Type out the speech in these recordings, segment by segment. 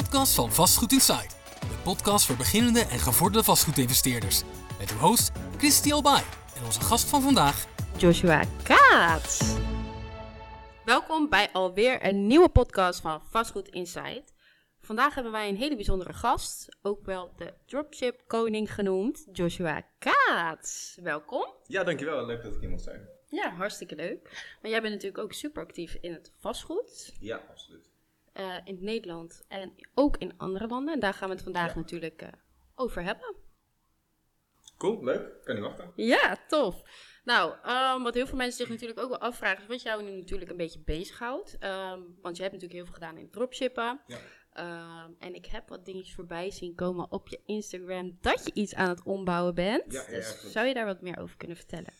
podcast van Vastgoed Inside. De podcast voor beginnende en gevorderde vastgoedinvesteerders. Met uw host Christy Albay en onze gast van vandaag Joshua Kaats. Welkom bij alweer een nieuwe podcast van Vastgoed Insight. Vandaag hebben wij een hele bijzondere gast, ook wel de dropship koning genoemd, Joshua Kaats. Welkom. Ja, dankjewel. Leuk dat ik hier mag zijn. Ja, hartstikke leuk. Maar jij bent natuurlijk ook super actief in het vastgoed, Ja, absoluut. Eh, in Nederland en ook in andere landen. En daar gaan we het vandaag Ja. natuurlijk eh, over hebben. Cool, leuk. Kan niet wachten. Ja, tof. Nou, ehm, wat heel veel mensen zich natuurlijk ook wel afvragen, is wat jou nu natuurlijk een beetje bezighoudt. Ehm, want je hebt natuurlijk heel veel gedaan in dropshippen. Ja. Ehm, en ik heb wat dingetjes voorbij zien komen op je Instagram dat je iets aan het ombouwen bent. Ja, dus zou je daar wat meer over kunnen vertellen?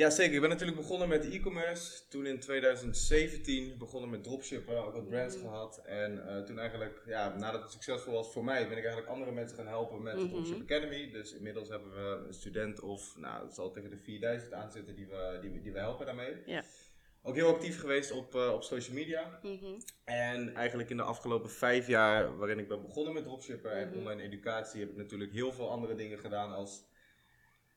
Ja, zeker. Ik ben natuurlijk begonnen met e-commerce. Toen in 2017 begonnen met dropshippen, ook wat brands Mhm. gehad. En eh, toen eigenlijk, ja, nadat het succesvol was voor mij, ben ik eigenlijk andere mensen gaan helpen met de Mhm. Dropship Academy. Dus inmiddels hebben we een student of, nou, het zal tegen de 4000 aan zitten die we, die, we- die we helpen daarmee. Ja. Ook heel actief geweest op, eh, op social media. Mhm. En eigenlijk in de afgelopen vijf jaar waarin ik ben begonnen met dropshippen en online educatie, heb ik natuurlijk heel veel andere dingen gedaan als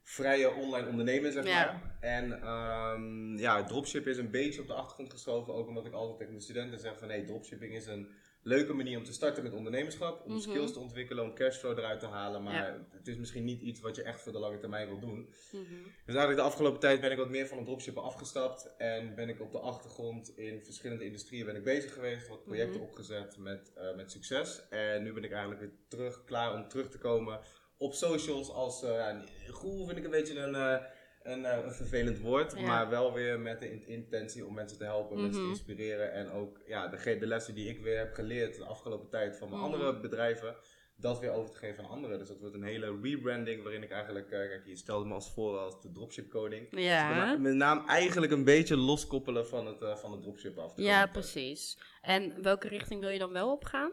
vrije online ondernemer, zeg Ja. maar. En ehm, ja, dropship is een beetje op de achtergrond geschoven, ook omdat ik altijd tegen mijn studenten zeg van hey, dropshipping is een leuke manier om te starten met ondernemerschap, om Mhm. skills te ontwikkelen, om cashflow eruit te halen, maar Ja. het is misschien niet iets wat je echt voor de lange termijn wil doen. Mhm. Dus eigenlijk de afgelopen tijd ben ik wat meer van het dropshippen afgestapt en ben ik op de achtergrond in verschillende industrieën ben ik bezig geweest, wat projecten Mhm. opgezet met, eh, met succes. En nu ben ik eigenlijk weer terug, klaar om terug te komen op socials als, eh ja, goe vind ik een beetje een, eh, een, eh, een vervelend woord, Ja. maar wel weer met de in- intentie om mensen te helpen, mensen te Mhm. inspireren en ook ja, de, de lessen die ik weer heb geleerd de afgelopen tijd van mijn Mhm. andere bedrijven, dat weer over te geven aan anderen. Dus dat wordt een hele rebranding waarin ik eigenlijk, kijk, je stelde me als voor als de dropship koning. Ja. Mijn naam eigenlijk een beetje loskoppelen van het, van het dropship af. ja, precies. En welke richting wil je dan wel opgaan?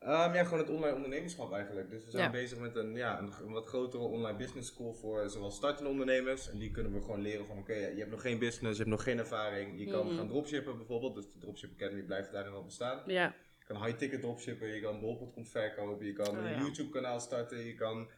Ehm, ja, gewoon het online ondernemerschap eigenlijk. Dus we zijn Ja. bezig met een, ja, een, een wat grotere online business school voor zowel startende ondernemers. En die kunnen we gewoon leren van oké, je hebt nog geen business, je hebt nog geen ervaring. Je kan Mhm. gaan dropshippen bijvoorbeeld. Dus de Dropship Academy blijft daarin wel bestaan. Ja. Je kan high-ticket dropshippen, je kan bol.com verkopen, je kan Oh, een. YouTube kanaal starten, je kan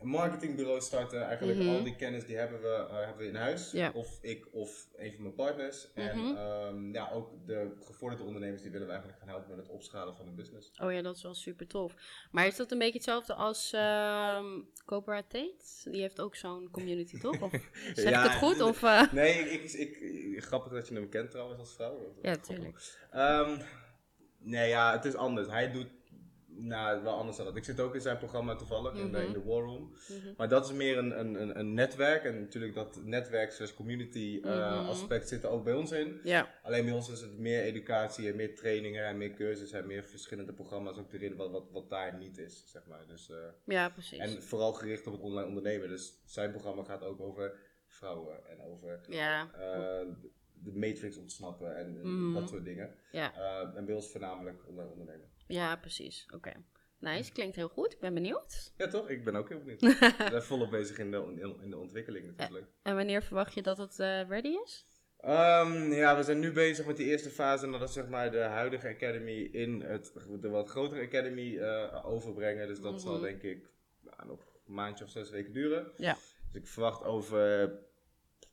een marketingbureau starten. Eigenlijk Mhm. al die kennis die hebben we, eh, hebben we in huis. Of ik of een van mijn partners. En Mhm. ehm, ja, ook de gevorderde ondernemers die willen we eigenlijk gaan helpen met het opschalen van hun business. Oh ja, dat is wel super tof. Maar is dat een beetje hetzelfde als ehm Cobra Tate? Die heeft ook zo'n community, toch? Of zeg Ja, ik het goed? Of, eh, Nee, ik, ik, ik- grappig dat je hem kent trouwens als vrouw. Ja, Grappig. tuurlijk. Ehm, nee, ja, het is anders. Hij doet nou, wel anders dan dat. Ik zit ook in zijn programma toevallig, in, de, in de War Room. Mhm. Maar dat is meer een, een, een, een netwerk. En natuurlijk dat netwerk slash community eh, Mhm. aspect zit er ook bij ons in. Ja, Alleen bij ons is het meer educatie en meer trainingen en meer cursussen en meer verschillende programma's ook erin, wat, wat, wat daar niet is, zeg maar. Dus, eh, ja, precies. en vooral gericht op het online ondernemen. Dus zijn programma gaat ook over vrouwen en over ja, eh, de matrix ontsnappen en Mhm. dat soort dingen. ja, en bij ons voornamelijk online ondernemen. Ja, precies. Oké. Nice, klinkt heel goed. Ik ben benieuwd. Ja toch? Ik ben ook heel benieuwd. Ik ben volop bezig in de, in, de ontwikkeling natuurlijk. En wanneer verwacht je dat het eh, ready is? Ehm, ja, we zijn nu bezig met die eerste fase. En dat is zeg maar de huidige academy in het, de wat grotere academy eh, overbrengen. Dus dat zal Mhm. denk ik nog een maandje of zes weken duren. Ja. Dus ik verwacht over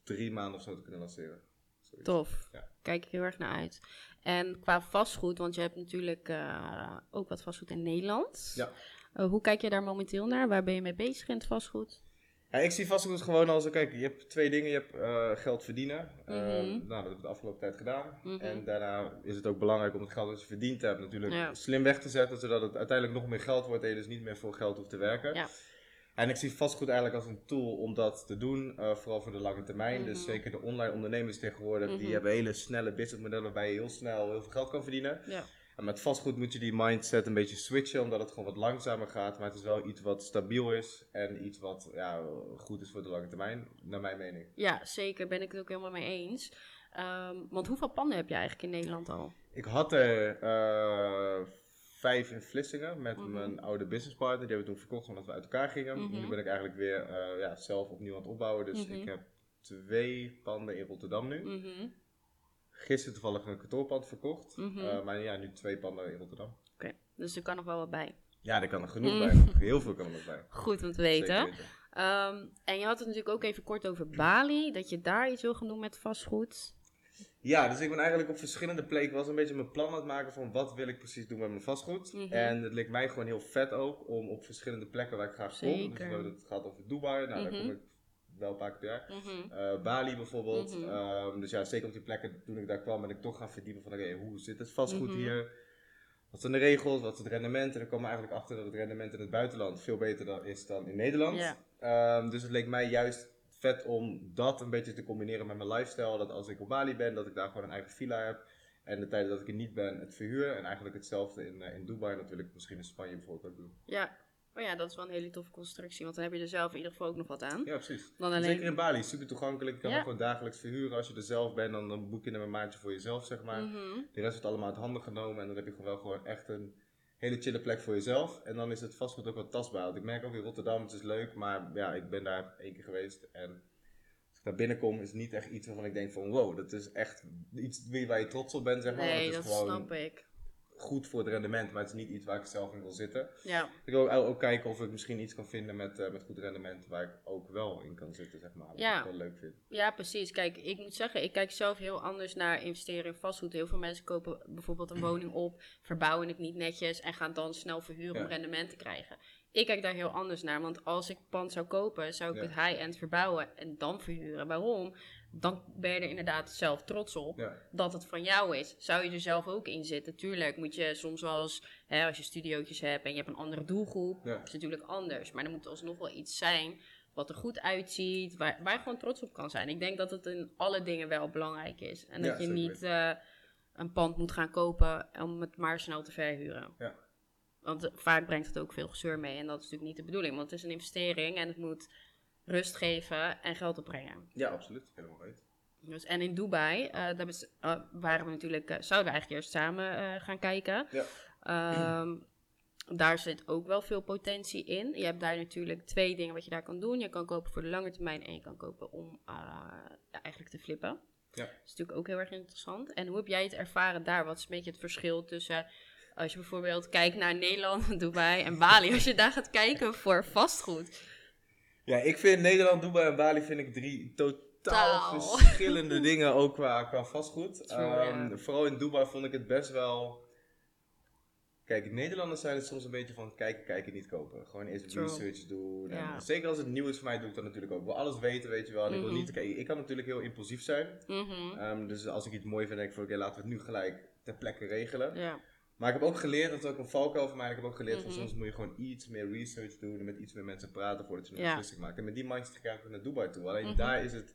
drie maanden of zo te kunnen lanceren. Zoiets. Tof. Ja. Kijk ik heel erg naar uit. En qua vastgoed, want je hebt natuurlijk eh, ook wat vastgoed in Nederland. Ja. Eh, hoe kijk je daar momenteel naar? Waar ben je mee bezig in het vastgoed? Ja, ik zie vastgoed gewoon als, kijk, je hebt twee dingen. Je hebt eh, geld verdienen. Mhm. nou, dat heb ik de afgelopen tijd gedaan. Mhm. En daarna is het ook belangrijk om het geld dat je verdiend hebt natuurlijk Ja. slim weg te zetten. Zodat het uiteindelijk nog meer geld wordt en je dus niet meer voor geld hoeft te werken. Ja. En ik zie vastgoed eigenlijk als een tool om dat te doen, eh, vooral voor de lange termijn. Dus Mhm. zeker de online ondernemers tegenwoordig, Mhm. die hebben hele snelle businessmodellen waarbij je heel snel heel veel geld kan verdienen. Ja. En met vastgoed moet je die mindset een beetje switchen, omdat het gewoon wat langzamer gaat. Maar het is wel iets wat stabiel is en iets wat ja, goed is voor de lange termijn, naar mijn mening. Ja, zeker. Ben ik het ook helemaal mee eens. Ehm, want hoeveel panden heb je eigenlijk in Nederland al? Ik had er eh, vijf in Vlissingen met Mhm. mijn oude businesspartner. Die hebben we toen verkocht omdat we uit elkaar gingen. Mhm. Nu ben ik eigenlijk weer eh, ja, zelf opnieuw aan het opbouwen. Dus Mhm. ik heb twee panden in Rotterdam nu. Gisteren toevallig een kantoorpand verkocht. Eh, maar ja, nu twee panden in Rotterdam. Oké, dus er kan nog wel wat bij. Ja, daar kan er genoeg bij. Nog Heel veel kan er nog bij. Goed om te weten. Ehm, en je had het natuurlijk ook even kort over Bali, dat je daar iets wil gaan doen met vastgoed. Ja, dus ik ben eigenlijk op verschillende plekken was een beetje mijn plan aan het maken van wat wil ik precies doen met mijn vastgoed. Mhm. En het leek mij gewoon heel vet ook om op verschillende plekken waar ik graag kom. Dus Zeker. we hebben het gehad over Dubai, nou daar Mhm. kom ik wel een paar keer per jaar. Mhm. Eh, Bali bijvoorbeeld. Ehm, dus ja, zeker op die plekken toen ik daar kwam ben ik toch gaan verdiepen van oké, hoe zit het vastgoed hier? Wat zijn de regels? Wat is het rendement? En dan kwam ik eigenlijk achter dat het rendement in het buitenland veel beter dan, is dan in Nederland. Ehm, dus het leek mij juist vet om dat een beetje te combineren met mijn lifestyle. Dat als ik op Bali ben, dat ik daar gewoon een eigen villa heb. En de tijden dat ik er niet ben, het verhuur. En eigenlijk hetzelfde in, eh, in Dubai natuurlijk, misschien in Spanje bijvoorbeeld ook doen. Ja. Oh ja, dat is wel een hele toffe constructie, want dan heb je er zelf in ieder geval ook nog wat aan. Ja, precies. Dan alleen... Zeker in Bali, super toegankelijk. Je kan Ja. gewoon dagelijks verhuren. Als je er zelf bent, dan, dan boek je er een maandje voor jezelf, zeg maar. Mhm. De rest wordt allemaal uit handen genomen. En dan heb je gewoon wel gewoon echt een hele chille plek voor jezelf. En dan is het vastgoed ook wel tastbaar. Want ik merk ook in Rotterdam, het is leuk. Maar ja, ik ben daar één keer geweest. En als ik daar binnenkom, is het niet echt iets waarvan ik denk van... Wow, dat is echt iets waar je trots op bent, zeg maar. Nee, dat gewoon snap ik. Goed voor het rendement. Maar het is niet iets waar ik zelf in wil zitten. Ja. Ik wil ook, ook kijken of ik misschien iets kan vinden met, eh, met goed rendement. Waar ik ook wel in kan zitten, zeg maar. Wat Ja. ik wel leuk vind. ja, precies. Kijk, ik moet zeggen, ik kijk zelf heel anders naar investeren in vastgoed. Heel veel mensen kopen bijvoorbeeld een woning op, verbouwen het niet netjes en gaan dan snel verhuren om rendement te krijgen. Ik kijk daar heel anders naar, want als ik pand zou kopen, zou ik Ja. het high-end verbouwen en dan verhuren. Waarom? Dan ben je er inderdaad zelf trots op. Ja. dat het van jou is. Zou je er zelf ook in zitten? Tuurlijk moet je soms wel eens, hè, als je studiootjes hebt en je hebt een andere doelgroep, Ja. is natuurlijk anders. Maar er moet alsnog wel iets zijn wat er goed uitziet, waar, waar je gewoon trots op kan zijn. Ik denk dat het in alle dingen wel belangrijk is. En Ja, dat je niet eh, een pand moet gaan kopen om het maar snel te verhuren. Ja. Want eh, vaak brengt het ook veel gezeur mee en dat is natuurlijk niet de bedoeling. Want het is een investering en het moet rust geven en geld opbrengen. ja, absoluut. Helemaal right. Dus, en in Dubai, eh, daar eh, waren we natuurlijk, eh, zouden we eigenlijk eerst samen gaan kijken. Ja. Ehm, daar zit ook wel veel potentie in. Je hebt daar natuurlijk twee dingen wat je daar kan doen. Je kan kopen voor de lange termijn en je kan kopen om ja, eigenlijk te flippen. Ja. Dat is natuurlijk ook heel erg interessant. En hoe heb jij het ervaren daar? Wat is een beetje het verschil tussen, als je bijvoorbeeld kijkt naar Nederland, Dubai en Bali. Als je daar gaat kijken voor vastgoed. Ja, ik vind Nederland, Dubai en Bali vind ik drie totaal Taal. verschillende dingen ook qua, qua vastgoed. True, ja. Vooral in Dubai vond ik het best wel... Kijk, Nederlanders zijn het soms een beetje van kijken, kijken, niet kopen. Gewoon eerst True. research doen. En Ja. Zeker als het nieuw is voor mij, doe ik dat natuurlijk ook. Ik wil alles weten, weet je wel. En ik wil Mhm. niet, kijk, ik kan natuurlijk heel impulsief zijn. Mhm. Ehm, dus als ik iets mooi vind, denk ik van oké, laten we het nu gelijk ter plekke regelen. Ja. Maar ik heb ook geleerd, dat is ook een valkuil voor mij. Ik heb ook geleerd Mhm. van soms moet je gewoon iets meer research doen en met iets meer mensen praten voordat je een beslissing maakt. En met die mindset ga ik naar Dubai toe. Alleen Mhm. daar is het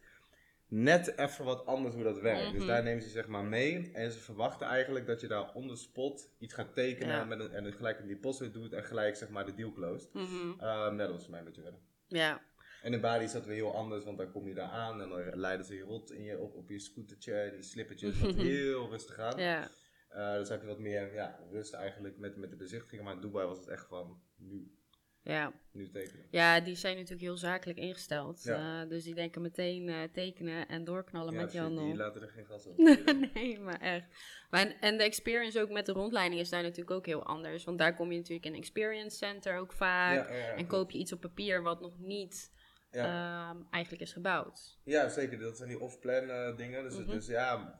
net even wat anders hoe dat werkt. Mhm. Dus daar nemen ze zeg maar mee en ze verwachten eigenlijk dat je daar on the spot iets gaat tekenen Ja. met een, en gelijk een deposit doet en gelijk zeg maar de deal closed. Mhm. Dat was voor mij beetje wennen. Ja. En in Bali is dat weer heel anders, want dan kom je daar aan en dan leiden ze je rot in je, op, op je scootertje, die slippertjes, wat heel rustig aan. Ja. Eh, dus heb je wat meer ja, rust eigenlijk met, met de bezichtiging. Maar in Dubai was het echt van nu, Ja. nu tekenen. ja, die zijn natuurlijk heel zakelijk ingesteld. Ja. Eh, dus die denken meteen eh, tekenen en doorknallen Ja, met die handel. die laten er geen gas op. nee, maar echt. Maar en, en de experience ook met de rondleiding is daar natuurlijk ook heel anders. Want daar kom je natuurlijk in een experience center ook vaak. Ja, en koop je iets op papier wat nog niet ehm, eigenlijk is gebouwd. ja, zeker. Dat zijn die off-plan eh, dingen. Dus, Mhm. dus ja,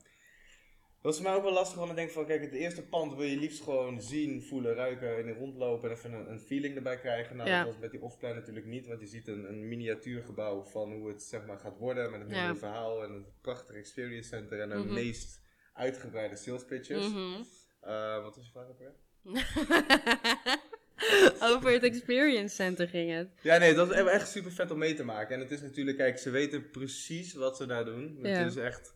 dat is voor mij ook wel lastig. Want ik denk van, kijk, het eerste pand wil je liefst gewoon zien, voelen, ruiken en rondlopen. En even een, een feeling erbij krijgen. Nou, Ja. dat was met die off-plan natuurlijk niet. Want je ziet een, een miniatuurgebouw van hoe het zeg maar gaat worden. Met een Ja. heel verhaal en een prachtig experience center. En een Mhm. meest uitgebreide sales pitches. Mhm. Eh, wat was je vraag weer? Over het experience center ging het. Ja, nee, dat is echt super vet om mee te maken. En het is natuurlijk, kijk, ze weten precies wat ze daar doen. Het Ja. is echt,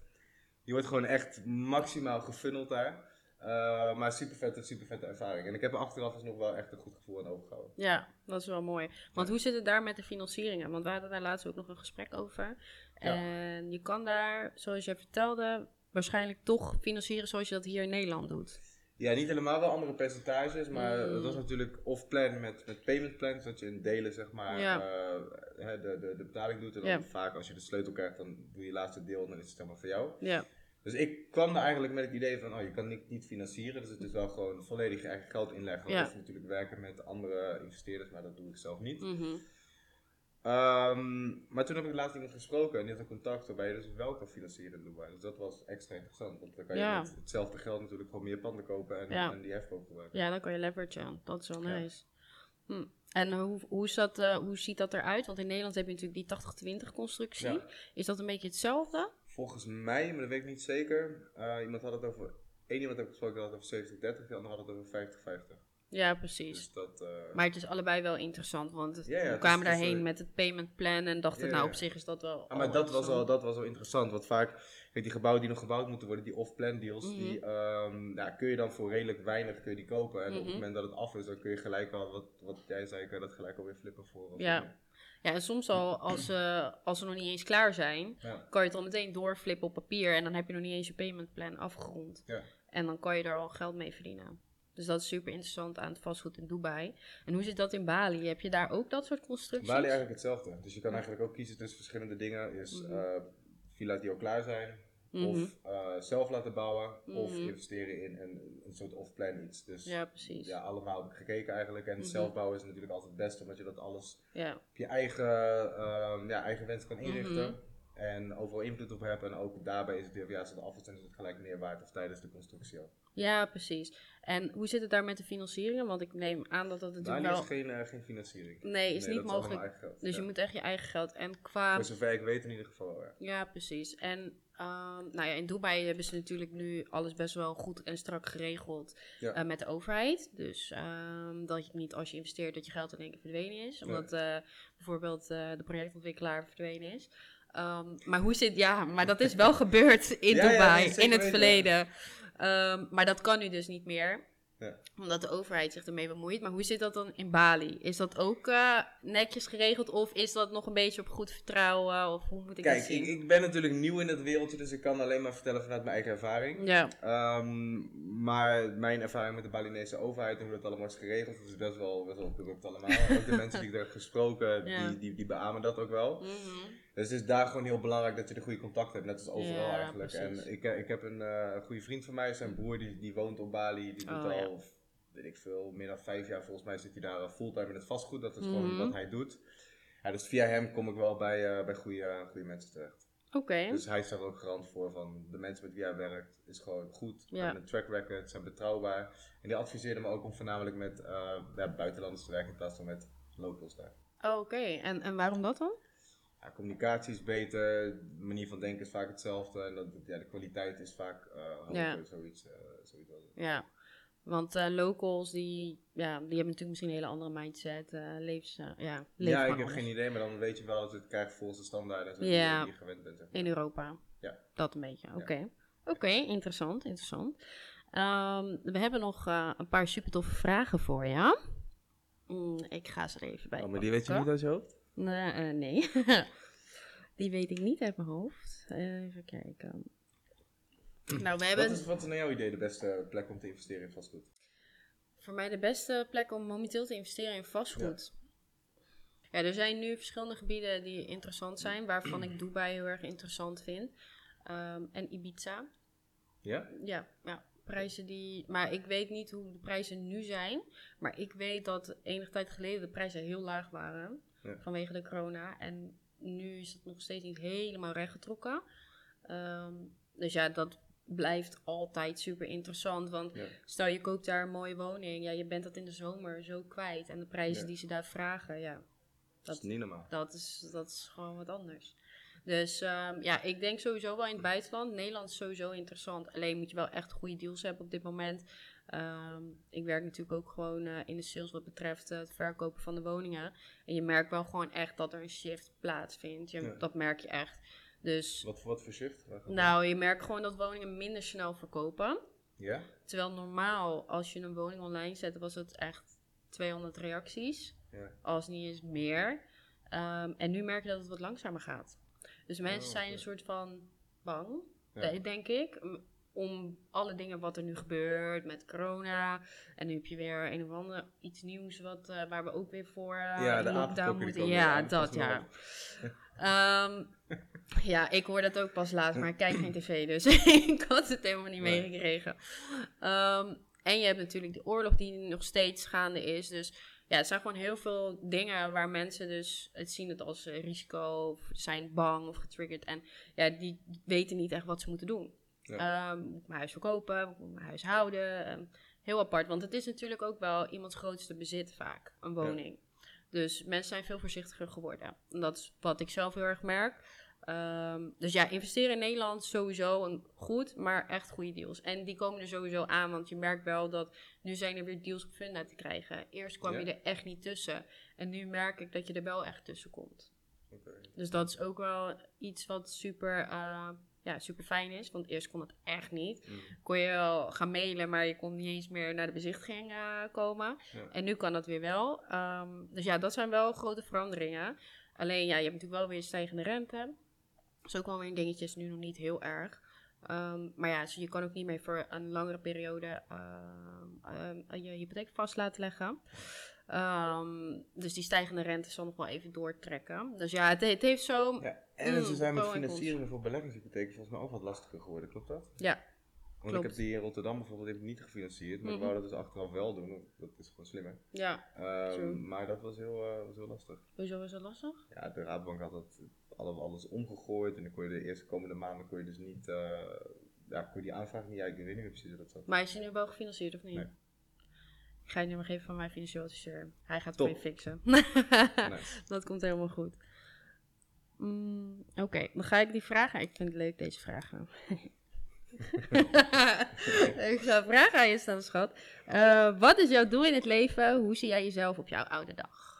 je wordt gewoon echt maximaal gefunneld daar. Uh, maar super vette, super vette ervaring. En ik heb er achteraf nog wel echt een goed gevoel aan overgehouden. Ja, dat is wel mooi. Want hoe zit het daar met de financieringen? Want we hadden daar laatst ook nog een gesprek over. Ja. En je kan daar, zoals jij vertelde, waarschijnlijk toch financieren zoals je dat hier in Nederland doet. Ja, niet helemaal wel andere percentages, maar Mm. het was natuurlijk off-plan met, met payment plans, dat je in delen zeg maar Ja. eh, de, de, de betaling doet. En dan vaak als je de sleutel krijgt, dan doe je je laatste deel en dan is het zeg maar voor jou. Ja. Dus ik kwam er eigenlijk met het idee van, oh, je kan niet, niet financieren, dus het is wel gewoon volledig je eigen geld inleggen. Ja. Of natuurlijk werken met andere investeerders, maar dat doe ik zelf niet. Mhm. Ehm, maar toen heb ik laatst iemand gesproken en die had een contact waarbij je dus wel kan financieren in Dubai. Dus dat was extra interessant, want dan kan je Ja. met hetzelfde geld natuurlijk gewoon meer panden kopen en, Ja. en die hefboom gebruiken. Ja, dan kan je leveragen. Dat is wel Ja. nice. Hm. En hoe, hoe, is dat, eh, hoe ziet dat eruit? Want in Nederland heb je natuurlijk die 80-20 constructie. Is dat een beetje hetzelfde? Volgens mij, maar dat weet ik niet zeker, eh, iemand had het over, één iemand heb ik gesproken, had het over 70-30, de ander had het over 50-50. Ja, precies. Dus dat, eh, Maar het is allebei wel interessant, want het- Ja, ja, we kwamen daarheen met het payment plan en dachten, Ja, nou op zich is dat wel. Ah, maar al dat was, wel, interessant. dat was wel interessant, want vaak, kijk, die gebouwen die nog gebouwd moeten worden, die off-plan deals, Mhm. die ehm, ja, kun je dan voor redelijk weinig kun je die kopen. En op Mhm. het moment dat het af is, dan kun je gelijk al, wat, wat jij zei, kan je dat gelijk alweer flippen voor. Ja. Ja, en soms al, als, ze als ze nog niet eens klaar zijn, Ja. kan je het al meteen doorflippen op papier en dan heb je nog niet eens je payment plan afgerond. Ja. En dan kan je er al geld mee verdienen. Dus dat is super interessant aan het vastgoed in Dubai. En hoe zit dat in Bali? Heb je daar ook dat soort constructies? Bali eigenlijk hetzelfde. Dus je kan eigenlijk ook kiezen tussen verschillende dingen. Is Mhm. eh, villa's die al klaar zijn, Mhm. of eh, zelf laten bouwen, of Mhm. investeren in een, een soort off-plan iets. Dus Ja, precies. ja, allemaal gekeken eigenlijk. En Mhm. zelf bouwen is natuurlijk altijd het beste, omdat je dat alles Ja. op je eigen, ehm, ja, eigen wens kan inrichten. Mhm. En overal invloed op hebben. En ook daarbij is het weer, ja, als het af is, dan is het gelijk meer waard. Of tijdens de constructie ook. ja, precies. En hoe zit het daar met de financieringen? Want ik neem aan dat dat natuurlijk is wel... geen, eh, geen financiering. Nee, is niet mogelijk. geld. Dus ja. je moet echt je eigen geld. En qua... Voor zover ik weet in ieder geval wel, ja. Ja, precies. En ehm, nou ja, in Dubai hebben ze natuurlijk nu alles best wel goed en strak geregeld Ja. eh, met de overheid. Dus ehm, dat je niet als je investeert dat je geld in één keer verdwenen is. Omdat eh, bijvoorbeeld eh, de projectontwikkelaar verdwenen is. Ehm, maar hoe zit... Ja, maar dat is wel gebeurd in Ja, Dubai in het verleden. Maar dat kan nu dus niet meer. Ja. Omdat de overheid zich ermee bemoeit. Maar hoe zit dat dan in Bali? Is dat ook eh, netjes geregeld? Of is dat nog een beetje op goed vertrouwen? Of hoe moet ik Kijk, dat zien? ik, ik ben natuurlijk nieuw in het wereldje, dus ik kan alleen maar vertellen vanuit mijn eigen ervaring. Ja. Ehm, maar mijn ervaring met de Balinese overheid en hoe dat allemaal is geregeld, dat is best wel, best wel corrupt allemaal. ook de mensen die ik daar heb gesproken, Ja. die, die, die beamen dat ook wel. Mhm. Dus het is daar gewoon heel belangrijk dat je de goede contact hebt, net als overal Ja, eigenlijk. precies. En ik, ik heb een eh, goede vriend van mij, zijn broer, die, die woont op Bali, die doet Oh, ja. al, weet ik veel, meer dan vijf jaar volgens mij zit hij daar eh, fulltime in het vastgoed. Dat is Mhm. gewoon wat hij doet. Ja, dus via hem kom ik wel bij, eh, bij goede, goede mensen terecht. Oké. Dus hij staat er ook garant voor van de mensen met wie hij werkt is gewoon goed. Ja. Hebben een track record, zijn betrouwbaar. En die adviseerde me ook om voornamelijk met eh, buitenlanders te werken in plaats van met locals daar. Oh, Oké, en, en waarom dat dan? Ja, communicatie is beter, de manier van denken is vaak hetzelfde. En dat, ja, de kwaliteit is vaak eh hoger, Ja. zoiets. eh, zoiets. Ja, want eh, locals die, ja, die hebben natuurlijk misschien een hele andere mindset, levens, ja, leven Ja, ik heb geen idee, maar dan weet je wel dat je het krijgt volgens de standaarden zoals Ja. je, die je gewend bent. Zeg maar. In Europa. Ja. Dat een beetje, oké. Oké, interessant, interessant. Ehm, we hebben nog een paar super toffe vragen voor je. Mm, ik ga ze er even bij Oh, maar die weet je niet uit je hoofd? Nee, eh, nee. die weet ik niet uit mijn hoofd. Even kijken. Nou, we hebben... Wat is, wat is naar jouw idee de beste plek om te investeren in vastgoed? Voor mij de beste plek om momenteel te investeren in vastgoed. Ja, er zijn nu verschillende gebieden die interessant zijn, waarvan ik Dubai heel erg interessant vind. Ehm, en Ibiza. Ja? Ja, ja, prijzen die. Maar ik weet niet hoe de prijzen nu zijn. Maar ik weet dat enige tijd geleden de prijzen heel laag waren. Ja. Vanwege de corona. En nu is het nog steeds niet helemaal rechtgetrokken. Ehm, dus ja, dat blijft altijd super interessant. Want Ja. stel je koopt daar een mooie woning. Ja, je bent dat in de zomer zo kwijt. En de prijzen Ja. die ze daar vragen, ja. Dat is niet normaal. Dat is, dat is gewoon wat anders. Dus ehm, ja, ik denk sowieso wel in het buitenland. Nederland is sowieso interessant. Alleen moet je wel echt goede deals hebben op dit moment. Ehm, ik werk natuurlijk ook gewoon eh, in de sales wat betreft eh, het verkopen van de woningen. En je merkt wel gewoon echt dat er een shift plaatsvindt. Je, Ja. Dat merk je echt. Dus Wat, voor- wat voor shift? Nou, je merkt gewoon dat woningen minder snel verkopen. Ja? Terwijl normaal, als je een woning online zette, was het echt 200 reacties. Ja. Als niet eens meer. Ehm, en nu merk je dat het wat langzamer gaat. Dus mensen Oh, zijn een soort van bang, Ja. denk ik. Om alle dingen wat er nu gebeurt met corona. En nu heb je weer een of ander iets nieuws wat, eh, waar we ook weer voor uh, Ja, de lockdown moeten. Ja, dat ja. Ehm, ja, ik hoor dat ook pas laat, maar ik kijk geen tv, dus ik had het helemaal niet Nee. meegekregen. Ehm, en je hebt natuurlijk de oorlog die nog steeds gaande is. Dus ja, het zijn gewoon heel veel dingen waar mensen dus het zien het als risico, of zijn bang of getriggerd. En ja, die weten niet echt wat ze moeten doen. Ehm, moet ik mijn huis verkopen? Moet ik mijn huis houden? Ehm, heel apart, want het is natuurlijk ook wel iemands grootste bezit vaak, een woning. Dus mensen zijn veel voorzichtiger geworden. En dat is wat ik zelf heel erg merk. Ehm, dus ja, investeren in Nederland sowieso een goed, maar echt goede deals. En die komen er sowieso aan, want je merkt wel dat nu zijn er weer deals op Funda te krijgen. Eerst kwam Ja. je er echt niet tussen. En nu merk ik dat je er wel echt tussen komt. Dus dat is ook wel iets wat super, eh, ja, super fijn is. Want eerst kon het echt niet. Mm. Kon je wel gaan mailen, maar je kon niet eens meer naar de bezichtiging eh, komen. Ja. En nu kan dat weer wel. Ehm, dus ja, dat zijn wel grote veranderingen. Alleen ja, je hebt natuurlijk wel weer stijgende rente. Dat is ook wel weer een dingetje, is nu nog niet heel erg. Ehm, maar ja, dus je kan ook niet meer voor een langere periode ehm, je hypotheek vast laten leggen. Ehm, dus die stijgende rente zal nog wel even doortrekken. Dus ja, het, het heeft zo... Ja, en Mm, ze zijn met financieringen voor beleggingshypotheken volgens mij ook wat lastiger geworden, klopt dat? Ja, Want Klopt. ik heb die in Rotterdam bijvoorbeeld ik niet gefinancierd, maar Mhm. ik wou dat dus achteraf wel doen, dat is gewoon slimmer. ja. Ehm, maar dat was heel, eh, was heel lastig. Hoezo is dat lastig? Ja, de Raadbank had dat alle- alles omgegooid en dan kon je de eerste komende maanden kon je dus niet, eh, ja, kon je die aanvraag niet, ja, ik weet niet meer precies hoe dat zat. Maar is je nu wel gefinancierd of niet? Nee. Ik ga je nummer geven van mijn adviseur. Hij gaat het Top. je fixen. Nice. Dat komt helemaal goed. Mm, Oké, dan ga ik die vragen. Ik vind het leuk, deze vragen. ik zou vragen aan je stellen, schat. Eh, wat is jouw doel in het leven? Hoe zie jij jezelf op jouw oude dag?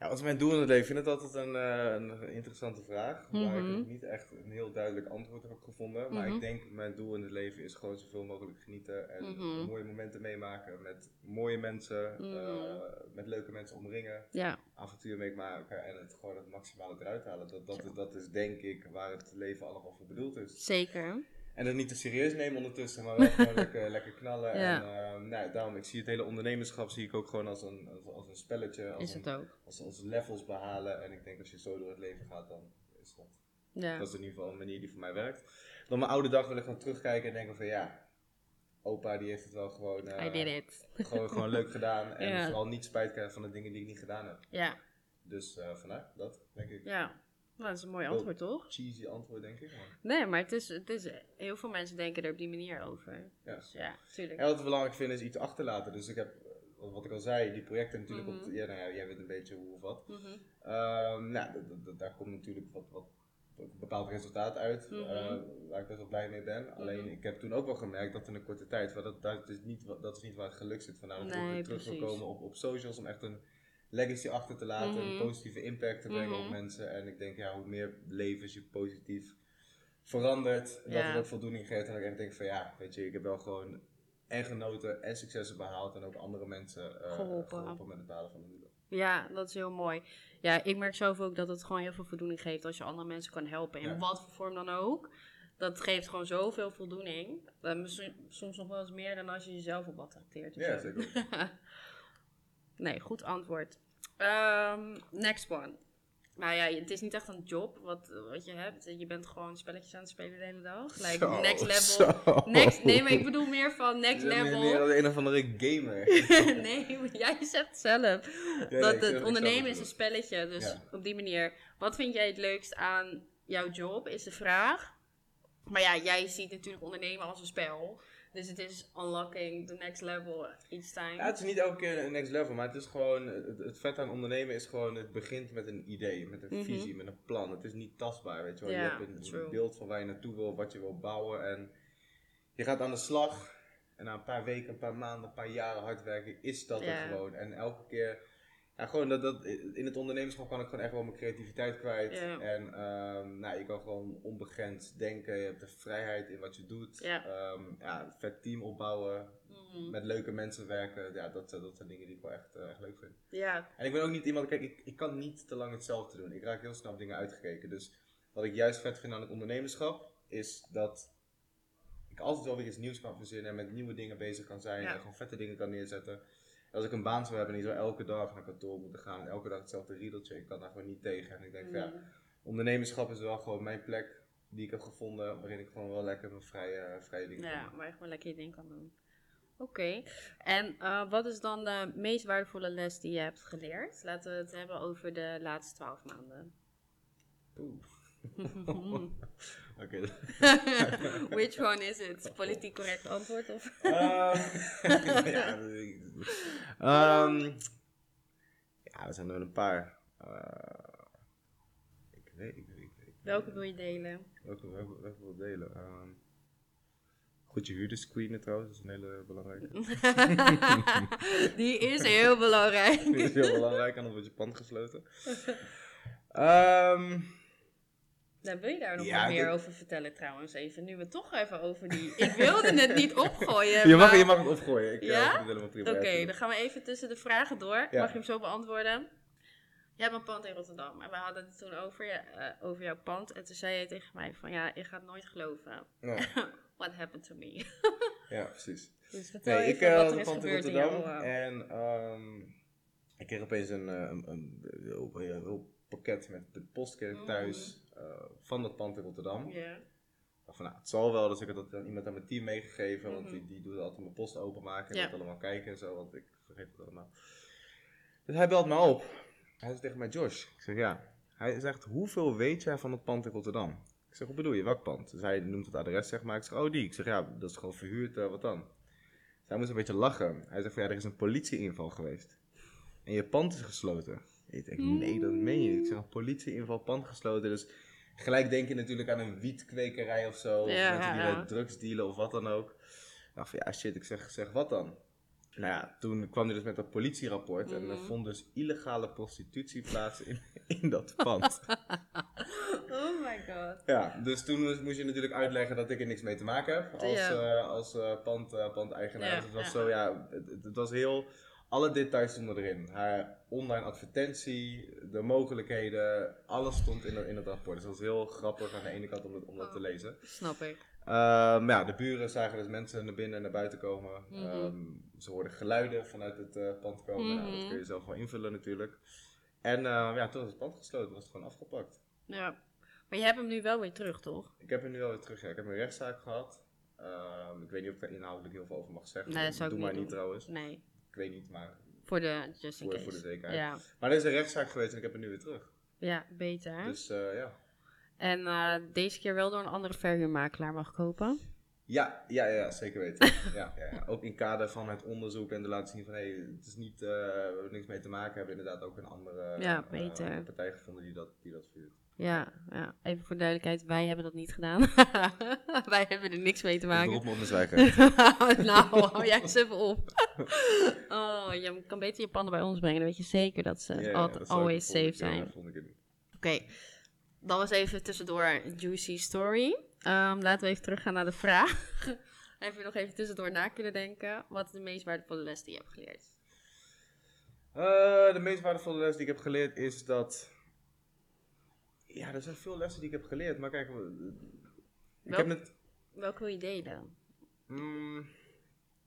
Ja, wat is mijn doel in het leven? Ik vind het altijd een, eh, een interessante vraag. Waar ik Mhm. niet echt een heel duidelijk antwoord op heb gevonden. Maar Mhm. ik denk mijn doel in het leven is gewoon zoveel mogelijk genieten. En Mhm. mooie momenten meemaken met mooie mensen. Mhm. eh, met leuke mensen omringen. Ja, Avontuur meemaken en het gewoon het maximale eruit halen. Dat, dat, dat is denk ik waar het leven allemaal voor bedoeld is. zeker. En dat niet te serieus nemen ondertussen, maar wel gewoon lekker, lekker knallen. Ja. En eh, nou, daarom, ik zie het hele ondernemerschap zie ik ook gewoon als een, als, als een spelletje. Als Is een, het ook. als, als levels behalen. En ik denk als je zo door het leven gaat, dan is dat, Ja. dat is in ieder geval een manier die voor mij werkt. Dan mijn oude dag wil ik gewoon terugkijken en denken van ja, opa die heeft het wel gewoon, eh, I did it. gewoon, gewoon leuk gedaan. En Ja. vooral niet spijt krijgen van de dingen die ik niet gedaan heb. Ja, Dus eh vandaar, dat denk ik. ja. Nou, dat is een mooi antwoord, toch? Cheesy antwoord denk ik. Maar. Nee, maar het is, het is... Heel veel mensen denken er op die manier over. Ja. Dus ja, tuurlijk. En wat ik belangrijk vind is iets achterlaten. Dus ik heb, wat ik al zei, die projecten natuurlijk op... Mhm. Ja, nou ja, jij weet een beetje hoe of wat. Mhm. Ehm, nou, daar komt natuurlijk wat, wat, een bepaald resultaat uit, Mhm. eh, waar ik best wel blij mee ben. Alleen ik heb toen ook wel gemerkt dat in een korte tijd, dat, dat, is, niet, wat- dat is niet waar het geluk zit. Vandaar dat ik Nee, weer terug wil komen op, op socials om echt een legacy achter te laten, Mhm. een positieve impact te brengen op Mhm. mensen. En ik denk, ja, hoe meer levens je positief verandert, dat het ook voldoening geeft. En dat ik denk van ja, weet je, ik heb wel gewoon en genoten en successen behaald en ook andere mensen eh, Geholpen. met het behalen van hun doelen. Ja, dat is heel mooi. Ja, ik merk zelf ook dat het gewoon heel veel voldoening geeft als je andere mensen kan helpen. In Ja. wat voor vorm dan ook. Dat geeft gewoon zoveel voldoening. Eh, soms nog wel eens meer dan als je jezelf op wat trakteert. Ja, zeker. nee, goed antwoord. Ehm, next one. Nou ja, het is niet echt een job wat, wat je hebt. Je bent gewoon spelletjes aan het spelen de hele dag. Like Zo, next level. zo. Next, nee, maar ik bedoel meer van next Je bent level. meer dan een of andere gamer. nee, maar jij zegt zelf dat het ondernemen is een spelletje. Dus Ja. op die manier. Wat vind jij het leukst aan jouw job, is de vraag. Maar ja, jij ziet natuurlijk ondernemen als een spel. Dus het is unlocking the next level each time. Ja, het is niet elke keer een next level, maar het is gewoon, het, het vet aan ondernemen is gewoon, het begint met een idee, met een Mhm. visie, met een plan. Het is niet tastbaar, weet je wel. Je hebt een, true. beeld van waar je naartoe wil, wat je wil bouwen en je gaat aan de slag. En na een paar weken, een paar maanden, een paar jaren hard werken, is dat Ja. er gewoon. En elke keer, ja, gewoon dat, dat, in het ondernemerschap kan ik gewoon echt wel mijn creativiteit kwijt. Ja. En ehm, nou, je kan gewoon onbegrensd denken, je hebt de vrijheid in wat je doet. Ja. Ehm, ja, een vet team opbouwen, Mhm. met leuke mensen werken. Ja, dat, dat zijn dingen die ik wel echt, eh, echt leuk vind. Ja, En ik ben ook niet iemand, kijk, ik, ik kan niet te lang hetzelfde doen. Ik raak heel snel dingen uitgekeken. Dus wat ik juist vet vind aan het ondernemerschap, is dat ik altijd wel weer iets nieuws kan verzinnen en met nieuwe dingen bezig kan zijn en gewoon vette dingen kan neerzetten. Als ik een baan zou hebben en niet zo elke dag naar kantoor moeten gaan en elke dag hetzelfde riedeltje, ik kan daar gewoon niet tegen. En ik denk ja, Mm. ondernemerschap is wel gewoon mijn plek die ik heb gevonden, waarin ik gewoon wel lekker mijn vrije, vrije dingen kan Ja, doen. waar je gewoon lekker je ding kan doen. Oké. En eh, wat is dan de meest waardevolle les die je hebt geleerd? Laten we het hebben over de laatste twaalf maanden. Oeh. Oké. Which one is it? Politiek correct antwoord of? Ehm, ja. Ehm, ja, er zijn er een paar. Eh, ik weet, ik weet, ik weet. Welke wil je delen? Welke, welke, welke wil ik delen? Ehm, goed je huurders screenen trouwens, dat is een hele belangrijke. die is heel belangrijk. Die is heel belangrijk, anders wordt je pand gesloten. Ehm, Nou, wil je daar nog Ja, wat meer dit- over vertellen trouwens? Even nu we het toch even over die... Ik wilde het niet opgooien. je, mag, maar- je mag het opgooien. Ik, eh, Ja? vind het helemaal prima. Oké, dan gaan we even tussen de vragen door. Ja. Mag je hem zo beantwoorden? Je hebt een pand in Rotterdam. En we hadden het toen over, je, eh, over jouw pand. En toen zei je tegen mij van ja, ik ga het nooit geloven. What happened to me? ja, precies. Dus vertel Nee, ik even eh, wat had er een is pand in gebeurd in Rotterdam jouw... en ehm, ik kreeg opeens een, eh, een, een, heel pakket met de post kreeg ik Mm. Eh, van dat pand in Rotterdam. Ja. Ik dacht van, nou, het zal wel, dus ik had dat aan iemand aan mijn team meegegeven, want Mhm. die, die doet altijd mijn post openmaken en Ja. dat allemaal kijken en zo, want ik vergeet het allemaal. Dus hij belt me op. Hij zegt tegen mij, Josh, ik zeg ja. Hij zegt, hoeveel weet jij van het pand in Rotterdam? Ik zeg, wat bedoel je, welk pand? Dus hij noemt het adres, zeg maar. Ik zeg, oh die. Ik zeg, ja, dat is gewoon verhuurd, eh, wat dan? Dus hij moest een beetje lachen. Hij zegt van, ja, er is een politieinval geweest. En je pand is gesloten. Ik denk, nee, dat meen je niet. Ik zeg, een politieinval, pand gesloten. Dus gelijk denk je natuurlijk aan een wietkwekerij of zo. Of Ja, mensen die ja. met drugs dealen of wat dan ook. Dacht van, ja, shit. Ik zeg, zeg, wat dan? Nou ja, toen kwam hij dus met dat politierapport. En er Mhm. vond dus illegale prostitutie plaats in, in dat pand. Oh my god. Ja, dus toen moest- je natuurlijk uitleggen dat ik er niks mee te maken heb als, Ja. eh, als eh, pand, eh, pandeigenaar. Ja, Dus het was ja. zo, ja, het- het was heel, alle details stonden erin. Haar online advertentie, de mogelijkheden, alles stond in, in het rapport. Dus dat was heel grappig aan de ene kant om dat, om dat te Oh. lezen. Snap ik. Ehm, maar ja, de buren zagen dus mensen naar binnen en naar buiten komen. Mhm. Ehm, ze hoorden geluiden vanuit het eh, pand komen. Nou, dat Mhm. kun je zelf wel invullen natuurlijk. En ehm, ja, toen was het pand gesloten, was het gewoon afgepakt. Ja. Maar je hebt hem nu wel weer terug, toch? Ik heb hem nu wel weer terug. Ja. Ik heb een rechtszaak gehad. Ik weet niet of ik daar inhoudelijk heel veel over mag zeggen. Nee, dat zou ik Doe niet maar niet doen. trouwens. Nee. Ik weet niet, maar Voor de just in voor, case. voor de zekerheid. Ja. Maar er is een rechtszaak geweest en ik heb hem nu weer terug. Ja, beter. Dus eh, ja. En eh, deze keer wel door een andere verhuurmakelaar mag kopen. Ja, ja, ja, zeker weten. ja, ja, ja. Ook in kader van het onderzoek en te laten zien van hé, het is niet, we hebben niks mee te maken. Hebben inderdaad ook een andere, Ja, beter. partij gevonden die dat, die dat vuurt. Ja, ja, even voor duidelijkheid, wij hebben dat niet gedaan. wij hebben er niks mee te Ik beroep maken. me op mijn nou, hou jij eens even op. oh, je kan beter je panden bij ons brengen. Dan weet je zeker dat ze altijd dat ik always de safe keer, zijn. Oké, dan was even tussendoor een juicy story. Ehm, laten we even teruggaan naar de vraag. Je nog even tussendoor na kunnen denken? Wat is de meest waardevolle les die je hebt geleerd? Eh, de meest waardevolle les die ik heb geleerd is dat. Ja, er zijn veel lessen die ik heb geleerd, maar kijk, we- ik heb het. Welke wil je delen? Mm,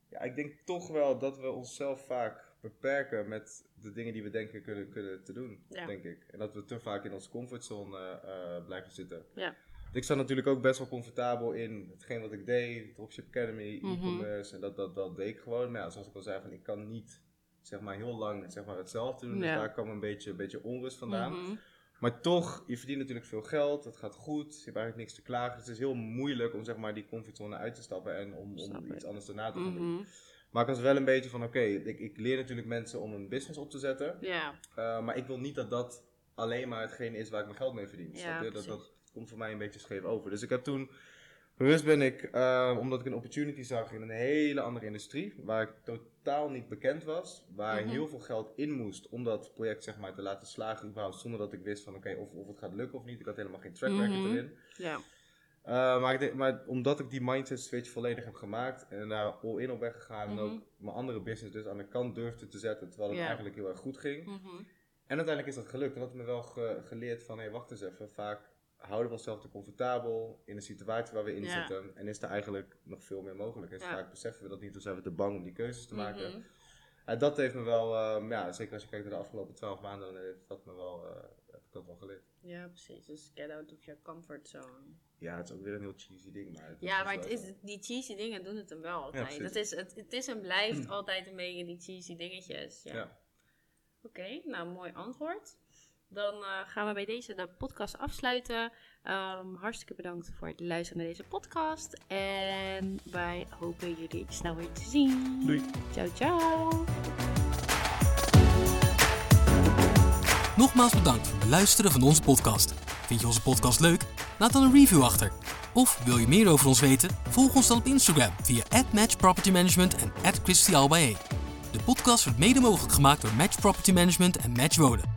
ja, ik denk toch wel dat we onszelf vaak beperken met de dingen die we denken kunnen, kunnen te doen, Ja. denk ik. En dat we te vaak in onze comfortzone eh, blijven zitten. Ja. Ik zat natuurlijk ook best wel comfortabel in hetgeen wat ik deed, Dropship Academy, Mhm. e-commerce, en dat, dat, dat deed ik gewoon. Maar ja, zoals ik al zei, van, ik kan niet zeg maar, heel lang zeg maar, hetzelfde doen. Ja. Dus daar kwam een beetje, een beetje onrust vandaan. Mhm. Maar toch, je verdient natuurlijk veel geld, het gaat goed, je hebt eigenlijk niks te klagen. Dus het is heel moeilijk om zeg maar, die comfortzone uit te stappen en om, om iets anders daarna te gaan doen. Mhm. Maar ik was wel een beetje van, oké, ik, ik leer natuurlijk mensen om een business op te zetten. Ja, eh, maar ik wil niet dat dat alleen maar hetgene is waar ik mijn geld mee verdien. Ja? Dat, precies. dat komt voor mij een beetje scheef over. Dus ik heb toen, bewust ben ik, eh, omdat ik een opportunity zag in een hele andere industrie, waar ik totaal niet bekend was, waar Mhm. heel veel geld in moest om dat project zeg maar te laten slagen, überhaupt zonder dat ik wist van, oké, of, of het gaat lukken of niet. Ik had helemaal geen track record Mhm. erin. Uh, maar, ik maar omdat ik die mindset switch volledig heb gemaakt en daar all in op ben gegaan Mhm. en ook mijn andere business dus aan de kant durfde te zetten terwijl het eigenlijk heel erg goed ging. Mhm. En uiteindelijk is dat gelukt en dat me wel ge- geleerd van hé wacht eens even, vaak houden we onszelf te comfortabel in de situatie waar we in Ja. zitten? En is er eigenlijk nog veel meer mogelijk? En Ja. vaak beseffen we dat niet, of zijn we te bang om die keuzes te maken. En dat heeft me wel, ehm, ja, zeker als je kijkt naar de afgelopen twaalf maanden, dan heeft dat me wel, eh, heb ik dat wel geleerd. Ja, precies. Dus get out of your comfort zone. Ja, het is ook weer een heel cheesy ding, maar... het Ja, dus maar het is, die cheesy dingen doen het hem wel altijd. precies. dat is, het, het is en blijft altijd een beetje die cheesy dingetjes. Ja. Ja. Oké, nou mooi antwoord. Dan eh, gaan we bij deze de podcast afsluiten. Ehm, hartstikke bedankt voor het luisteren naar deze podcast. En wij hopen jullie snel weer te zien. Doei. Ciao, ciao. Nogmaals bedankt voor het beluisteren van onze podcast. Vind je onze podcast leuk? Laat dan een review achter. Of wil je meer over ons weten? Volg ons dan op Instagram via @matchpropertymanagement en @christialbae. De podcast wordt mede mogelijk gemaakt door Match Property Management en Match Wonen.